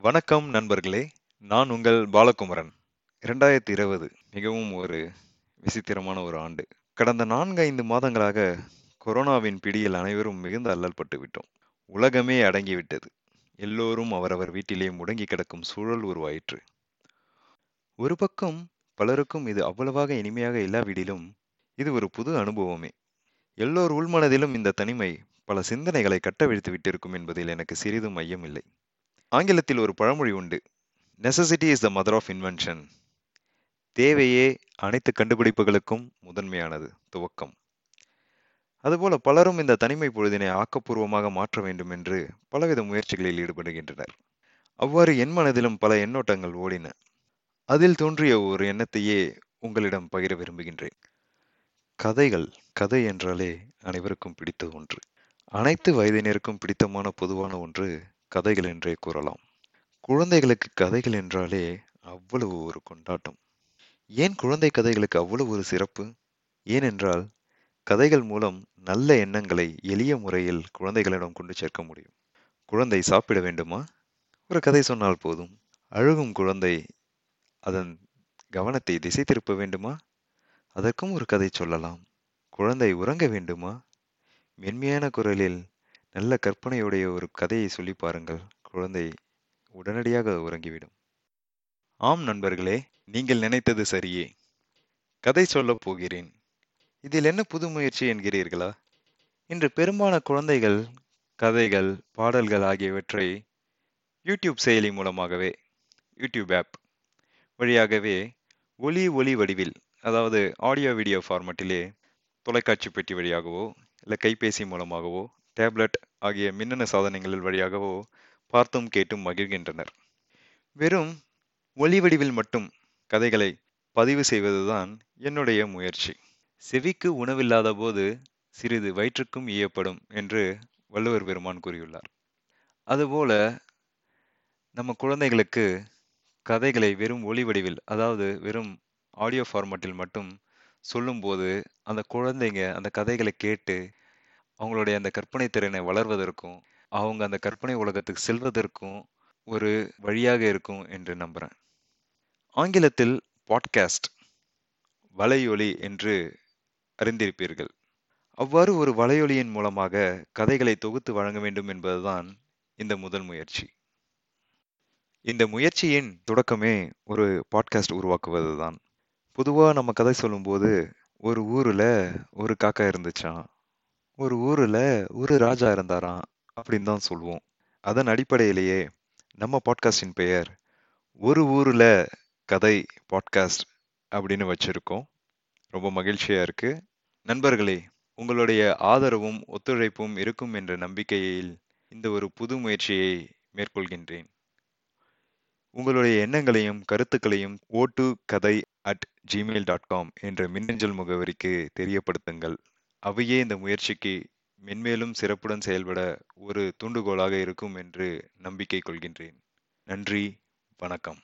வணக்கம் நண்பர்களே நான் உங்கள் பாலகுமரன். இரண்டாயிரத்தி இருபது மிகவும் ஒரு விசித்திரமான ஒரு ஆண்டு. கடந்த நான்கு ஐந்து மாதங்களாக கொரோனாவின் பிடியில் அனைவரும் மிகுந்த அல்லல்பட்டு விட்டோம். உலகமே அடங்கிவிட்டது. எல்லோரும் அவரவர் வீட்டிலே முடங்கி கிடக்கும் சூழல் உருவாயிற்று. ஒரு பக்கம் பலருக்கும் இது அவ்வளவாக இனிமையாக இல்லாவிடிலும் இது ஒரு புது அனுபவமே. எல்லோர் உள்மனதிலும் இந்த தனிமை பல சிந்தனைகளை கட்டவிழ்த்து விட்டிருக்கும் என்பதில் எனக்கு சிறிதும் ஐயமில்லை. ஆங்கிலத்தில் ஒரு பழமொழி உண்டு. Necessity is the mother of invention தேவையே அனைத்து கண்டுபிடிப்புகளுக்கும் முதன்மையானது துவக்கம். அதுபோல பலரும் இந்த தனிமை பொழுதினை ஆக்கப்பூர்வமாக மாற்ற வேண்டும் என்று பலவித முயற்சிகளில் ஈடுபடுகின்றனர். அவ்வாறு என் மனதிலும் பல எண்ணோட்டங்கள் ஓடின. அதில் தோன்றிய ஒரு எண்ணத்தையே உங்களிடம் பகிர விரும்புகின்றேன். கதைகள் கதை என்றாலே அனைவருக்கும் பிடித்த ஒன்று. அனைத்து வயதினருக்கும் பிடித்தமான பொதுவான ஒன்று கதைகள் என்றே கூறலாம். குழந்தைகளுக்கு கதைகள் என்றாலே அவ்வளவு ஒரு கொண்டாட்டம். ஏன் குழந்தை கதைகளுக்கு அவ்வளவு ஒரு சிறப்பு? ஏனென்றால் கதைகள் மூலம் நல்ல எண்ணங்களை எளிய முறையில் குழந்தைகளிடம் கொண்டு சேர்க்க முடியும். குழந்தை சாப்பிட வேண்டுமா? ஒரு கதை சொன்னால் போதும். அழுகும் குழந்தை அதன் கவனத்தை திசை திருப்ப வேண்டுமா? அதற்கும் ஒரு கதை சொல்லலாம். குழந்தை உறங்க வேண்டுமா? மென்மையான குரலில் நல்ல கற்பனையுடைய ஒரு கதையை சொல்லி பாருங்கள். குழந்தை உடனடியாக உறங்கிவிடும். ஆம் நண்பர்களே நீங்கள் நினைத்தது சரியே. கதை சொல்லப் போகிறேன். இதில் என்ன புது முயற்சி என்கிறீர்களா? இன்று பெரும்பாலான குழந்தைகள் கதைகள் பாடல்கள் ஆகியவற்றை யூடியூப் செயலி மூலமாகவே யூடியூப் ஆப் வழியாகவே ஒலி ஒலி வடிவில் அதாவது ஆடியோ வீடியோ ஃபார்மட்டிலே தொலைக்காட்சி பெட்டி வழியாகவோ இல்லை கைபேசி மூலமாகவோ டேப்லெட் ஆகிய மின்னணு சாதனங்களில் வழியாகவோ பார்த்தும் கேட்டும் மகிழ்கின்றனர். வெறும் ஒளி வடிவில் மட்டும் கதைகளை பதிவு செய்வதுதான் என்னுடைய முயற்சி. செவிக்கு உணவில்லாத போது சிறிது வயிற்றுக்கும் ஈயப்படும் என்று வள்ளுவர் பெருமான் கூறியுள்ளார். அதுபோல நம்ம குழந்தைகளுக்கு கதைகளை வெறும் ஒளி வடிவில் அதாவது வெறும் ஆடியோ ஃபார்மட்டில் மட்டும் சொல்லும்போது அந்த குழந்தைங்க அந்த கதைகளை கேட்டு அவங்களுடைய அந்த கற்பனை திறனை வளர்வதற்கும் அவங்க அந்த கற்பனை உலகத்துக்கு செல்வதற்கும் ஒரு வழியாக இருக்கும் என்று நம்புகிறேன் ஆங்கிலத்தில் பாட்காஸ்ட் வலையொலி என்று அறிந்திருப்பீர்கள். அவ்வாறு ஒரு வலையொலியின் மூலமாக கதைகளை தொகுத்து வழங்க வேண்டும் என்பதுதான் இந்த முதல் முயற்சி. இந்த முயற்சியின் தொடக்கமே ஒரு பாட்காஸ்ட் உருவாக்குவதுதான். பொதுவாக நம்ம கதை சொல்லும்போது ஒரு ஊரில் ஒரு காக்கா இருந்துச்சான் ஒரு ஊர்ல ஒரு ராஜா இருந்தாராம் அப்படின்னு தான் சொல்லுவோம் அதன் அடிப்படையிலேயே நம்ம பாட்காஸ்டின் பெயர் ஒரு ஊர்ல கதை பாட்காஸ்ட் அப்படின்னு வச்சிருக்கோம். ரொம்ப மகிழ்ச்சியா இருக்கு. நண்பர்களே உங்களுடைய ஆதரவும் ஒத்துழைப்பும் இருக்கும் என்ற நம்பிக்கையில் இந்த ஒரு புது முயற்சியை மேற்கொள்கின்றேன். உங்களுடைய எண்ணங்களையும் கருத்துக்களையும் ஓட்டு கதை அட் ஜிமெயில் டாட் காம் என்ற மின்னஞ்சல் முகவரிக்கு தெரியப்படுத்துங்கள். அவையே இந்த முயற்சிக்கு மென்மேலும் சிறப்புடன் செயல்பட ஒரு தூண்டுகோலாக இருக்கும் என்று நம்பிக்கை கொள்கின்றேன். நன்றி வணக்கம்.